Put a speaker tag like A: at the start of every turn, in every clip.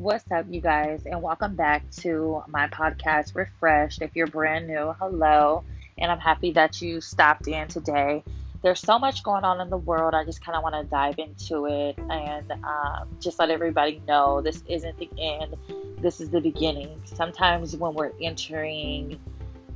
A: What's up, you guys, and welcome back to my podcast, Refreshed. If you're brand new, hello, and I'm happy that you stopped in today. There's so much going on in the world. I just kind of want to dive into it and um, just let everybody know this isn't the end, this is the beginning. Sometimes when we're entering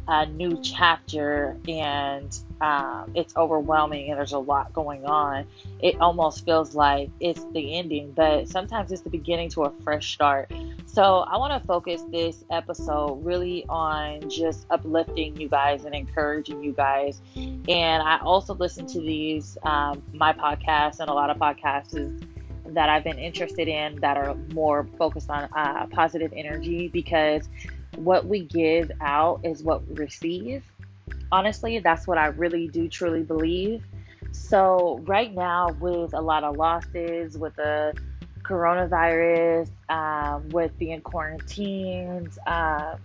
A: a new chapter and um, it's overwhelming and there's a lot going on, it almost feels like it's the ending, but sometimes it's the beginning to a fresh start. So, I want to focus this episode really on just uplifting you guys and encouraging you guys. And I also listen to these, um, my podcasts, and a lot of podcasts that I've been interested in that are more focused on uh, positive energy because what we give out is what we receive. Honestly, that's what I really do truly believe. So, right now, with a lot of losses, with the coronavirus, um, with being quarantined, um,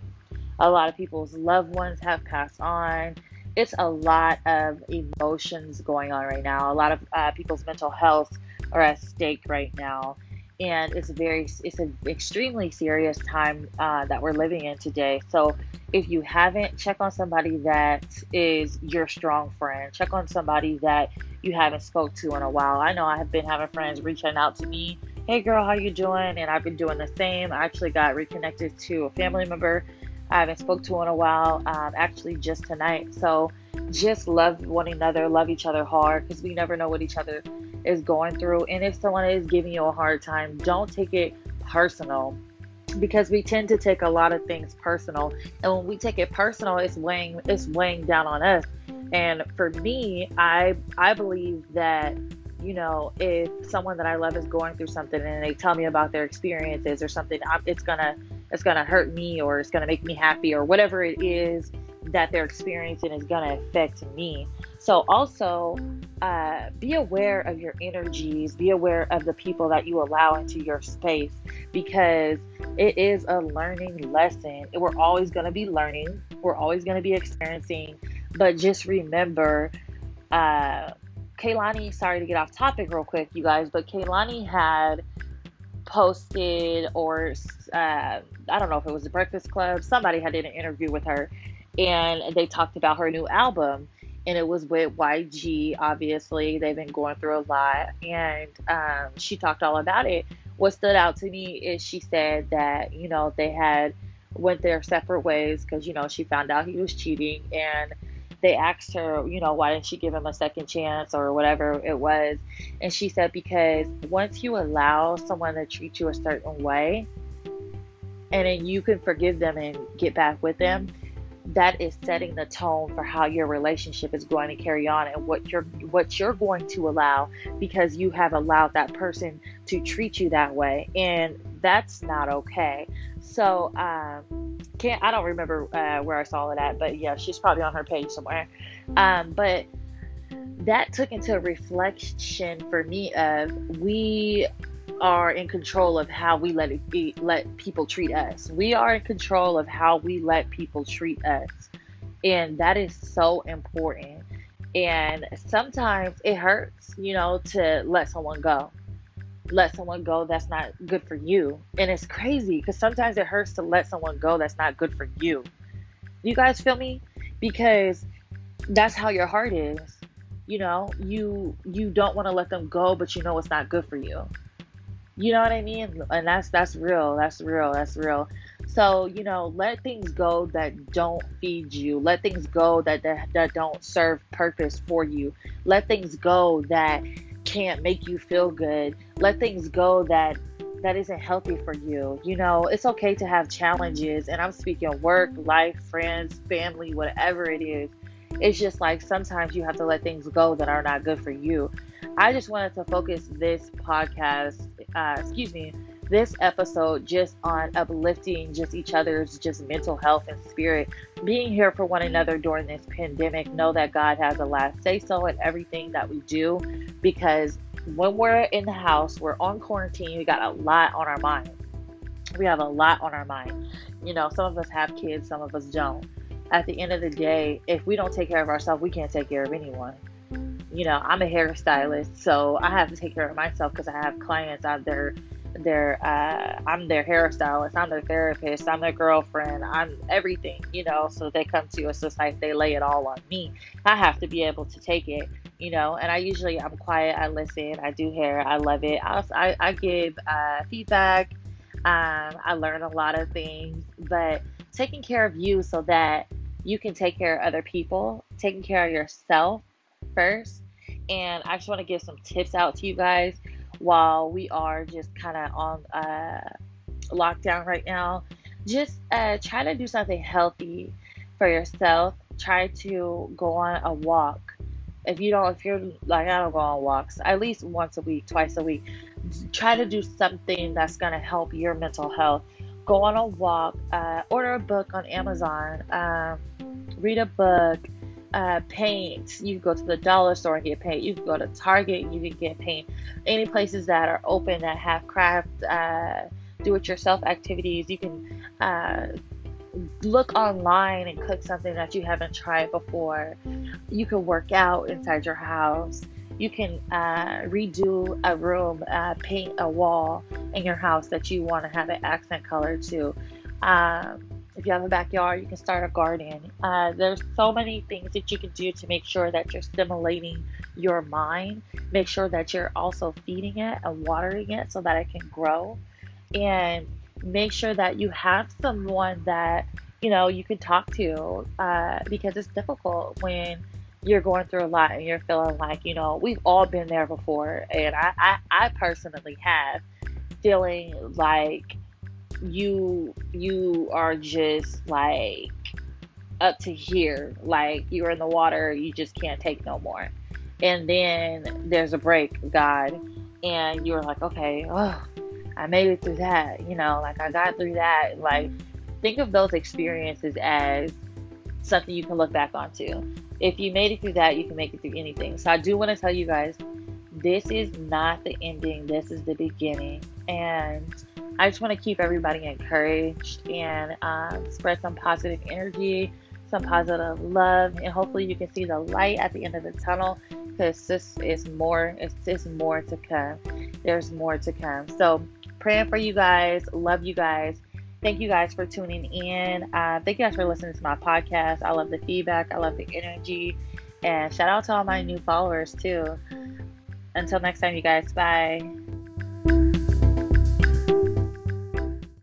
A: a lot of people's loved ones have passed on. It's a lot of emotions going on right now. A lot of uh, people's mental health are at stake right now and it's very it's an extremely serious time uh, that we're living in today. So if you haven't check on somebody that is your strong friend. Check on somebody that you haven't spoke to in a while. I know i have been having friends reaching out to me hey girl how you doing? And i've been doing the same. I actually got reconnected to a family member i haven't spoke to in a while um, actually just tonight. So just love one another love each other hard because we never know what each other is going through. And if someone is giving you a hard time, don't take it personal because we tend to take a lot of things personal and when we take it personal it's weighing it's weighing down on us and for me i i believe that you know if someone that i love is going through something and they tell me about their experiences or something it's gonna it's gonna hurt me or it's gonna make me happy or whatever it is that they're experiencing is gonna affect me so also uh, be aware of your energies, be aware of the people that you allow into your space because it is a learning lesson. We're always going to be learning, we're always going to be experiencing, but just remember, uh, Kehlani, sorry to get off topic real quick, you guys, but Kehlani had posted or uh, I don't know if it was the Breakfast Club, somebody had did an interview with her and they talked about her new album and it was with YG. Obviously, they've been going through a lot, and um, she talked all about it. What stood out to me is she said that you know they had went their separate ways because you know she found out he was cheating, and they asked her, you know, why didn't she give him a second chance or whatever it was, and she said because once you allow someone to treat you a certain way, and then you can forgive them and get back with them that is setting the tone for how your relationship is going to carry on and what you're what you're going to allow because you have allowed that person to treat you that way and that's not okay. So um can't i don't remember uh, where i saw it at but yeah she's probably on her page somewhere. Um but that took into reflection for me of we are in control of how we let it be, let people treat us. We are in control of how we let people treat us. And that is so important. And sometimes it hurts, you know, to let someone go. Let someone go that's not good for you. And it's crazy because sometimes it hurts to let someone go that's not good for you. You guys feel me? Because that's how your heart is. You know, you you don't want to let them go, but you know it's not good for you. You know what I mean? And that's that's real. That's real. That's real. So, you know, let things go that don't feed you. Let things go that, that that don't serve purpose for you. Let things go that can't make you feel good. Let things go that that isn't healthy for you. You know, it's okay to have challenges, and I'm speaking work, life, friends, family, whatever it is. It's just like sometimes you have to let things go that are not good for you. I just wanted to focus this podcast, uh, excuse me, this episode just on uplifting just each other's just mental health and spirit, being here for one another during this pandemic. Know that God has a last say so in everything that we do because when we're in the house, we're on quarantine, we got a lot on our mind. We have a lot on our mind. You know, some of us have kids, some of us don't. At the end of the day, if we don't take care of ourselves, we can't take care of anyone you know, I'm a hairstylist, so I have to take care of myself because I have clients out there their uh, I'm their hairstylist, I'm their therapist, I'm their girlfriend, I'm everything, you know. So they come to us, it's like they lay it all on me. I have to be able to take it, you know. And I usually I'm quiet, I listen, I do hair, I love it. I I, I give uh, feedback. Um, I learn a lot of things, but taking care of you so that you can take care of other people, taking care of yourself first. And I just want to give some tips out to you guys while we are just kind of on uh, lockdown right now. Just uh, try to do something healthy for yourself. Try to go on a walk. If you don't, if you're like, I don't go on walks, at least once a week, twice a week. Try to do something that's going to help your mental health. Go on a walk, uh, order a book on Amazon, um, read a book, uh, paint. You can go to the dollar store and get paint. You can go to Target and you can get paint. Any places that are open that have craft, uh, do it yourself activities. You can uh, look online and cook something that you haven't tried before. You can work out inside your house. You can uh, redo a room, uh, paint a wall in your house that you want to have an accent color to. Um, if you have a backyard, you can start a garden. Uh, there's so many things that you can do to make sure that you're stimulating your mind. Make sure that you're also feeding it and watering it so that it can grow. And make sure that you have someone that you know you can talk to uh, because it's difficult when you're going through a lot and you're feeling like you know we've all been there before. And I, I, I personally have feeling like you you are just like up to here. Like you're in the water. You just can't take no more. And then there's a break god. And you're like okay oh i made it through that. You know like i got through that. Like think of those experiences as something you can look back onto if you made it through that you can make it through anything so i do want to tell you guys this is not the ending this is the beginning and I just want to keep everybody encouraged and um, spread some positive energy, some positive love, and hopefully you can see the light at the end of the tunnel because this is more. It's, it's more to come. There's more to come. So praying for you guys. Love you guys. Thank you guys for tuning in. Uh, thank you guys for listening to my podcast. I love the feedback. I love the energy. And shout out to all my new followers too. Until next time, you guys. Bye.